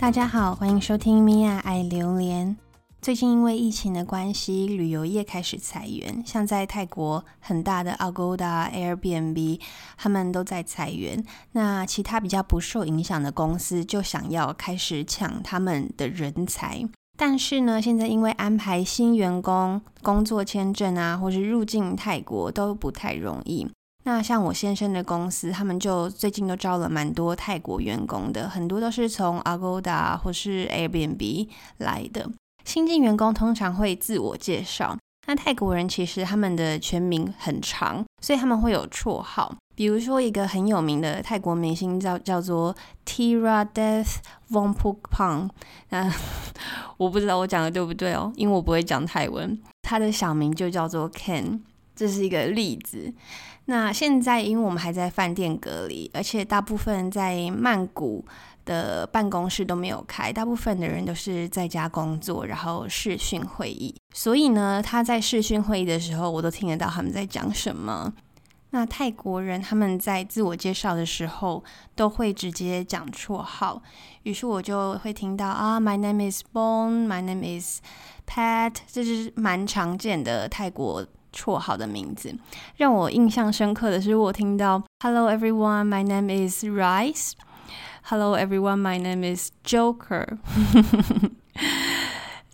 大家好，欢迎收听米娅爱榴莲。最近因为疫情的关系，旅游业开始裁员，像在泰国很大的 Agoda、Airbnb，他们都在裁员。那其他比较不受影响的公司就想要开始抢他们的人才，但是呢，现在因为安排新员工工作签证啊，或是入境泰国都不太容易。那像我先生的公司，他们就最近都招了蛮多泰国员工的，很多都是从 Agoda 或是 Airbnb 来的。新进员工通常会自我介绍。那泰国人其实他们的全名很长，所以他们会有绰号。比如说一个很有名的泰国明星叫叫做 Tira Death Vongpukpang。那 我不知道我讲的对不对哦，因为我不会讲泰文。他的小名就叫做 Ken，这是一个例子。那现在，因为我们还在饭店隔离，而且大部分在曼谷的办公室都没有开，大部分的人都是在家工作，然后视讯会议。所以呢，他在视讯会议的时候，我都听得到他们在讲什么。那泰国人他们在自我介绍的时候，都会直接讲绰号，于是我就会听到啊，My name is Bone，My name is Pat，这是蛮常见的泰国绰号的名字，让我印象深刻的是，我听到 “Hello everyone, my name is Rice”。“Hello everyone, my name is Joker。”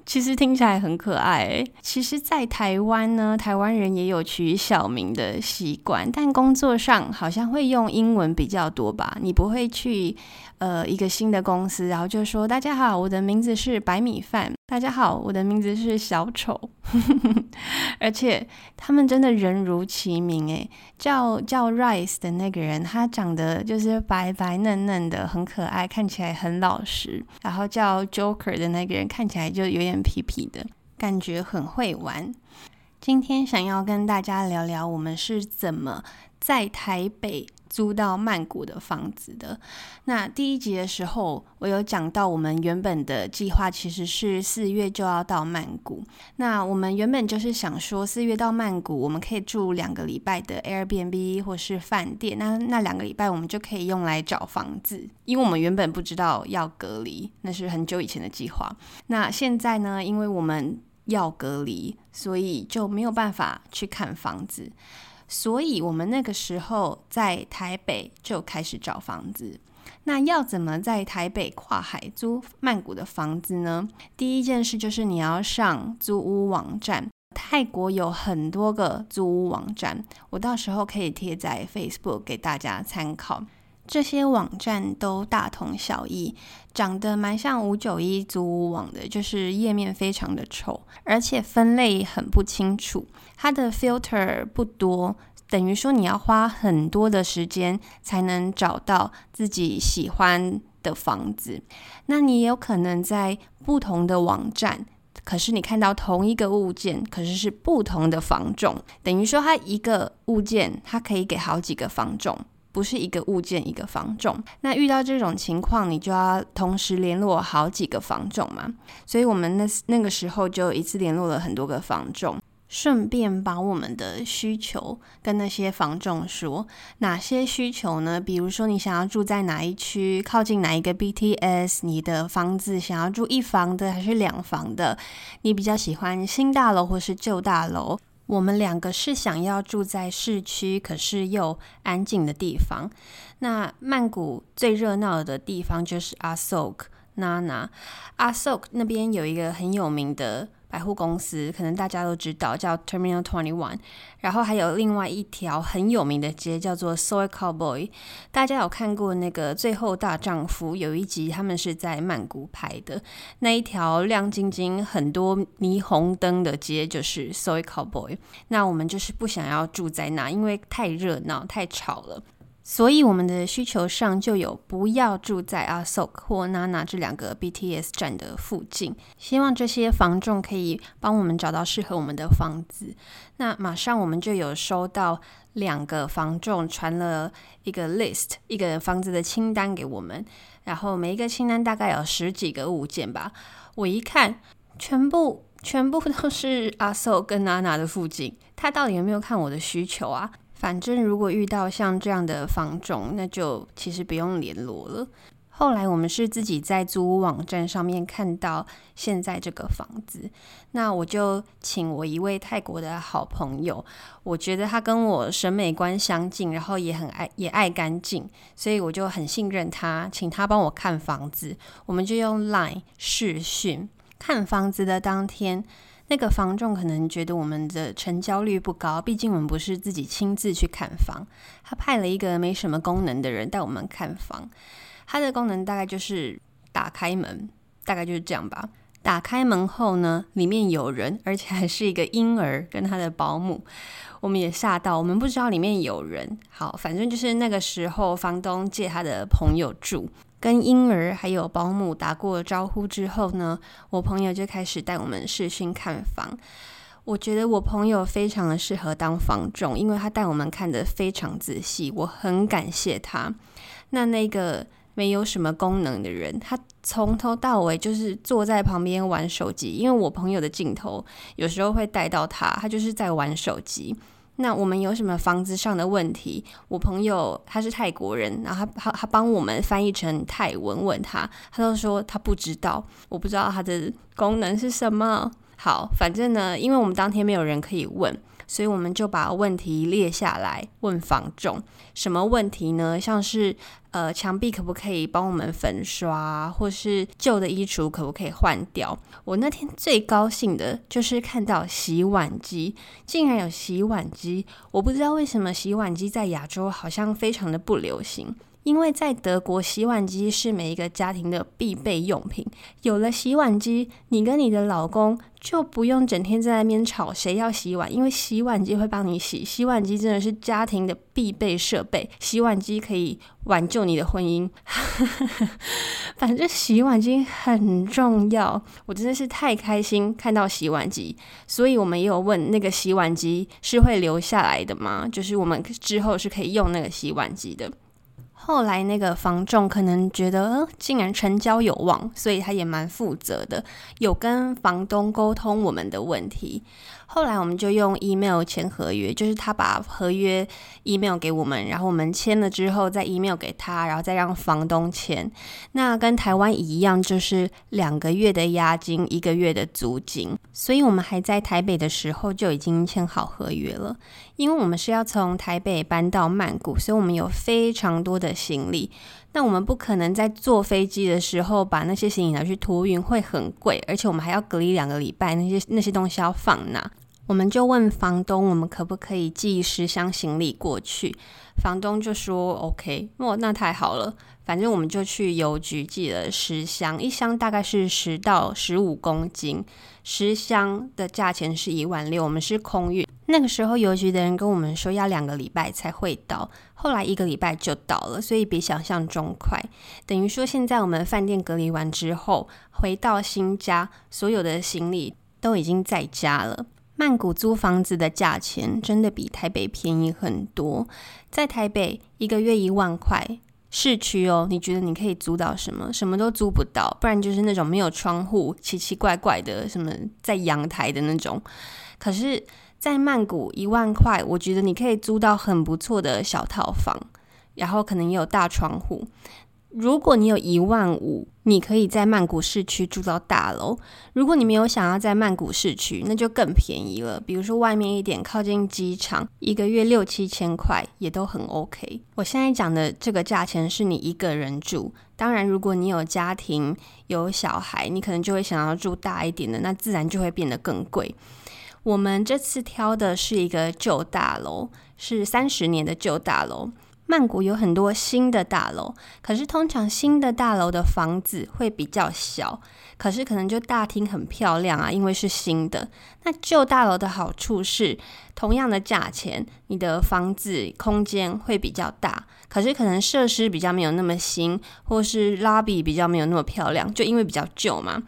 其实听起来很可爱。其实，在台湾呢，台湾人也有取小名的习惯，但工作上好像会用英文比较多吧？你不会去呃一个新的公司，然后就说：“大家好，我的名字是白米饭。”大家好，我的名字是小丑，而且他们真的人如其名诶，叫叫 Rice 的那个人，他长得就是白白嫩嫩的，很可爱，看起来很老实。然后叫 Joker 的那个人，看起来就有点痞痞的，感觉很会玩。今天想要跟大家聊聊，我们是怎么在台北租到曼谷的房子的。那第一集的时候，我有讲到，我们原本的计划其实是四月就要到曼谷。那我们原本就是想说，四月到曼谷，我们可以住两个礼拜的 Airbnb 或是饭店。那那两个礼拜，我们就可以用来找房子，因为我们原本不知道要隔离，那是很久以前的计划。那现在呢，因为我们要隔离，所以就没有办法去看房子。所以，我们那个时候在台北就开始找房子。那要怎么在台北跨海租曼谷的房子呢？第一件事就是你要上租屋网站。泰国有很多个租屋网站，我到时候可以贴在 Facebook 给大家参考。这些网站都大同小异，长得蛮像五九一租屋网的，就是页面非常的丑，而且分类很不清楚。它的 filter 不多，等于说你要花很多的时间才能找到自己喜欢的房子。那你也有可能在不同的网站，可是你看到同一个物件，可是是不同的房种，等于说它一个物件它可以给好几个房种。不是一个物件一个房仲，那遇到这种情况，你就要同时联络好几个房仲嘛。所以我们那那个时候就一次联络了很多个房仲，顺便把我们的需求跟那些房仲说。哪些需求呢？比如说你想要住在哪一区，靠近哪一个 BTS，你的房子想要住一房的还是两房的？你比较喜欢新大楼或是旧大楼？我们两个是想要住在市区，可是又安静的地方。那曼谷最热闹的地方就是阿 s o k Nana。Asok 那边有一个很有名的。百货公司可能大家都知道，叫 Terminal Twenty One，然后还有另外一条很有名的街叫做 Soi Cowboy。大家有看过那个《最后大丈夫》有一集，他们是在曼谷拍的那一条亮晶晶、很多霓虹灯的街，就是 Soi Cowboy。那我们就是不想要住在那，因为太热闹、太吵了。所以我们的需求上就有不要住在阿 s o k 或 Nana 这两个 BTS 站的附近，希望这些房仲可以帮我们找到适合我们的房子。那马上我们就有收到两个房仲传了一个 list，一个房子的清单给我们，然后每一个清单大概有十几个物件吧。我一看，全部全部都是阿 s o k 跟 Nana 的附近，他到底有没有看我的需求啊？反正如果遇到像这样的房仲，那就其实不用联络了。后来我们是自己在租屋网站上面看到现在这个房子，那我就请我一位泰国的好朋友，我觉得他跟我审美观相近，然后也很爱也爱干净，所以我就很信任他，请他帮我看房子。我们就用 Line 视讯看房子的当天，那个房仲可能觉得我们的成交率不高，毕竟我们不是自己亲自去看房，他派了一个没什么功能的人带我们看房。它的功能大概就是打开门，大概就是这样吧。打开门后呢，里面有人，而且还是一个婴儿跟他的保姆。我们也吓到，我们不知道里面有人。好，反正就是那个时候，房东借他的朋友住，跟婴儿还有保姆打过招呼之后呢，我朋友就开始带我们视讯看房。我觉得我朋友非常的适合当房仲，因为他带我们看得非常仔细，我很感谢他。那那个。没有什么功能的人，他从头到尾就是坐在旁边玩手机。因为我朋友的镜头有时候会带到他，他就是在玩手机。那我们有什么房子上的问题，我朋友他是泰国人，然后他他他帮我们翻译成泰文问他，他都说他不知道，我不知道他的功能是什么。好，反正呢，因为我们当天没有人可以问。所以我们就把问题列下来问房仲，什么问题呢？像是呃墙壁可不可以帮我们粉刷，或是旧的衣橱可不可以换掉？我那天最高兴的就是看到洗碗机，竟然有洗碗机！我不知道为什么洗碗机在亚洲好像非常的不流行。因为在德国，洗碗机是每一个家庭的必备用品。有了洗碗机，你跟你的老公就不用整天在那边吵谁要洗碗，因为洗碗机会帮你洗。洗碗机真的是家庭的必备设备，洗碗机可以挽救你的婚姻。反正洗碗机很重要，我真的是太开心看到洗碗机。所以我们也有问那个洗碗机是会留下来的吗？就是我们之后是可以用那个洗碗机的。后来那个房仲可能觉得，竟然成交有望，所以他也蛮负责的，有跟房东沟通我们的问题。后来我们就用 email 签合约，就是他把合约 email 给我们，然后我们签了之后再 email 给他，然后再让房东签。那跟台湾一样，就是两个月的押金，一个月的租金。所以我们还在台北的时候就已经签好合约了，因为我们是要从台北搬到曼谷，所以我们有非常多的行李。那我们不可能在坐飞机的时候把那些行李拿去托运，会很贵，而且我们还要隔离两个礼拜，那些那些东西要放哪？我们就问房东，我们可不可以寄十箱行李过去？房东就说 OK，哦，那太好了，反正我们就去邮局寄了十箱，一箱大概是十到十五公斤，十箱的价钱是一万六，我们是空运。那个时候邮局的人跟我们说要两个礼拜才会到，后来一个礼拜就到了，所以比想象中快。等于说现在我们饭店隔离完之后回到新家，所有的行李都已经在家了。曼谷租房子的价钱真的比台北便宜很多，在台北一个月一万块，市区哦，你觉得你可以租到什么？什么都租不到，不然就是那种没有窗户、奇奇怪怪的，什么在阳台的那种。可是。在曼谷一万块，我觉得你可以租到很不错的小套房，然后可能也有大窗户。如果你有一万五，你可以在曼谷市区住到大楼。如果你没有想要在曼谷市区，那就更便宜了。比如说外面一点，靠近机场，一个月六七千块也都很 OK。我现在讲的这个价钱是你一个人住，当然如果你有家庭有小孩，你可能就会想要住大一点的，那自然就会变得更贵。我们这次挑的是一个旧大楼，是三十年的旧大楼。曼谷有很多新的大楼，可是通常新的大楼的房子会比较小，可是可能就大厅很漂亮啊，因为是新的。那旧大楼的好处是，同样的价钱，你的房子空间会比较大，可是可能设施比较没有那么新，或是 lobby 比较没有那么漂亮，就因为比较旧嘛。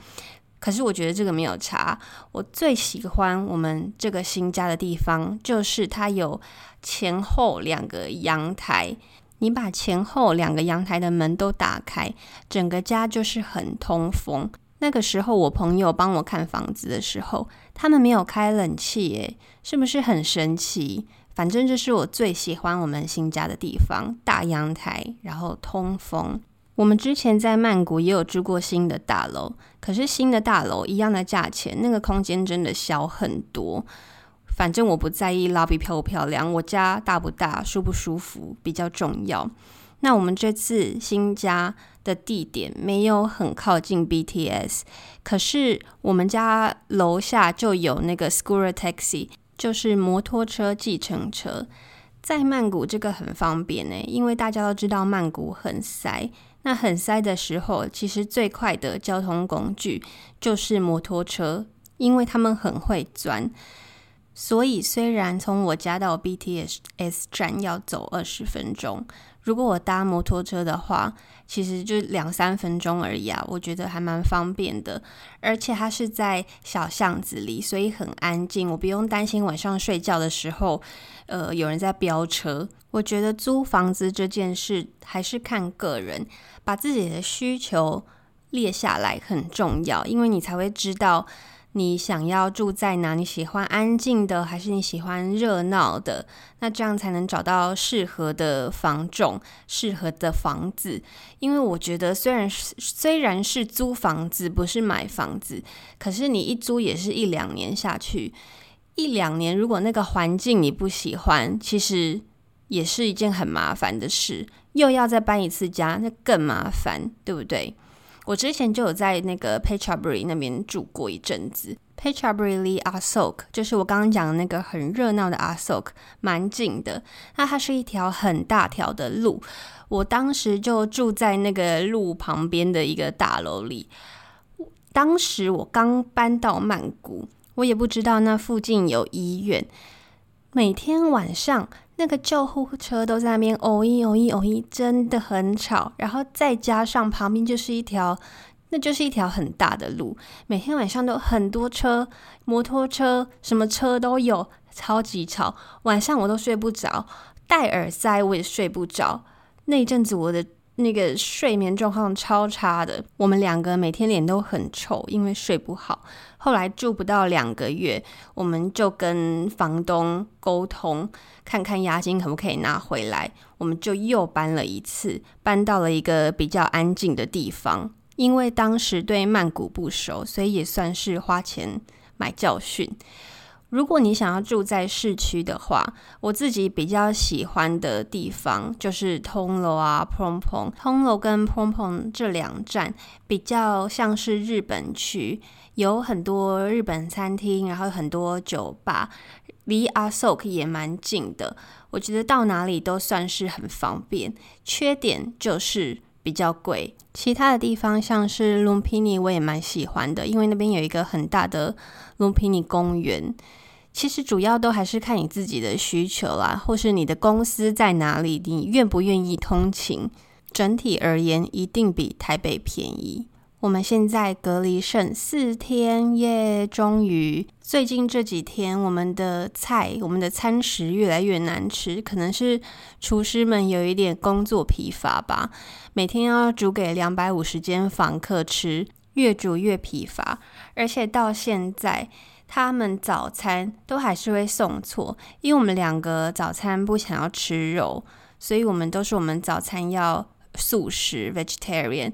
可是我觉得这个没有差。我最喜欢我们这个新家的地方，就是它有前后两个阳台。你把前后两个阳台的门都打开，整个家就是很通风。那个时候我朋友帮我看房子的时候，他们没有开冷气，耶，是不是很神奇？反正这是我最喜欢我们新家的地方，大阳台，然后通风。我们之前在曼谷也有住过新的大楼，可是新的大楼一样的价钱，那个空间真的小很多。反正我不在意 lobby 漂不漂亮，我家大不大、舒不舒服比较重要。那我们这次新家的地点没有很靠近 BTS，可是我们家楼下就有那个 Scooter Taxi，就是摩托车计程车。在曼谷这个很方便呢，因为大家都知道曼谷很塞。那很塞的时候，其实最快的交通工具就是摩托车，因为他们很会钻。所以，虽然从我家到 BTS 站要走二十分钟，如果我搭摩托车的话，其实就两三分钟而已啊。我觉得还蛮方便的，而且它是在小巷子里，所以很安静，我不用担心晚上睡觉的时候，呃，有人在飙车。我觉得租房子这件事还是看个人，把自己的需求列下来很重要，因为你才会知道。你想要住在哪？你喜欢安静的，还是你喜欢热闹的？那这样才能找到适合的房种、适合的房子。因为我觉得，虽然是虽然是租房子，不是买房子，可是你一租也是一两年下去，一两年如果那个环境你不喜欢，其实也是一件很麻烦的事，又要再搬一次家，那更麻烦，对不对？我之前就有在那个 Phetchaburi 那边住过一阵子，Phetchaburi 离 Asok 就是我刚刚讲的那个很热闹的 Asok 蛮近的。那它是一条很大条的路，我当时就住在那个路旁边的一个大楼里。当时我刚搬到曼谷，我也不知道那附近有医院，每天晚上。那个救护车都在那边哦一哦一哦一，真的很吵。然后再加上旁边就是一条，那就是一条很大的路，每天晚上都很多车，摩托车什么车都有，超级吵。晚上我都睡不着，戴耳塞我也睡不着。那一阵子我的。那个睡眠状况超差的，我们两个每天脸都很臭，因为睡不好。后来住不到两个月，我们就跟房东沟通，看看押金可不可以拿回来。我们就又搬了一次，搬到了一个比较安静的地方。因为当时对曼谷不熟，所以也算是花钱买教训。如果你想要住在市区的话，我自己比较喜欢的地方就是通楼啊、蓬蓬。通楼跟蓬蓬这两站比较像是日本区，有很多日本餐厅，然后很多酒吧，离阿索克也蛮近的。我觉得到哪里都算是很方便，缺点就是比较贵。其他的地方像是 Lumpini，我也蛮喜欢的，因为那边有一个很大的 Lumpini 公园。其实主要都还是看你自己的需求啦，或是你的公司在哪里，你愿不愿意通勤。整体而言，一定比台北便宜。我们现在隔离剩四天耶，终于。最近这几天，我们的菜、我们的餐食越来越难吃，可能是厨师们有一点工作疲乏吧。每天要煮给两百五十间房客吃，越煮越疲乏，而且到现在。他们早餐都还是会送错，因为我们两个早餐不想要吃肉，所以我们都是我们早餐要素食 （vegetarian）。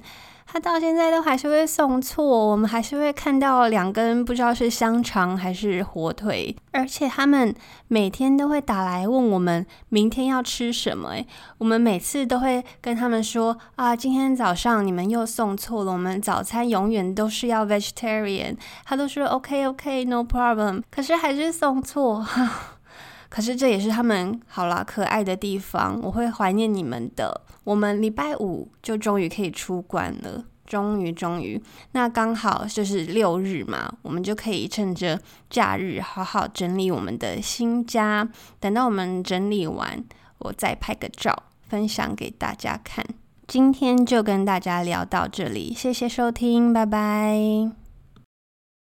他到现在都还是会送错，我们还是会看到两根不知道是香肠还是火腿，而且他们每天都会打来问我们明天要吃什么。诶，我们每次都会跟他们说啊，今天早上你们又送错了，我们早餐永远都是要 vegetarian。他都说 OK OK，no problem，可是还是送错。可是这也是他们好啦可爱的地方，我会怀念你们的。我们礼拜五就终于可以出关了，终于终于，那刚好就是六日嘛，我们就可以趁着假日好好整理我们的新家。等到我们整理完，我再拍个照分享给大家看。今天就跟大家聊到这里，谢谢收听，拜拜。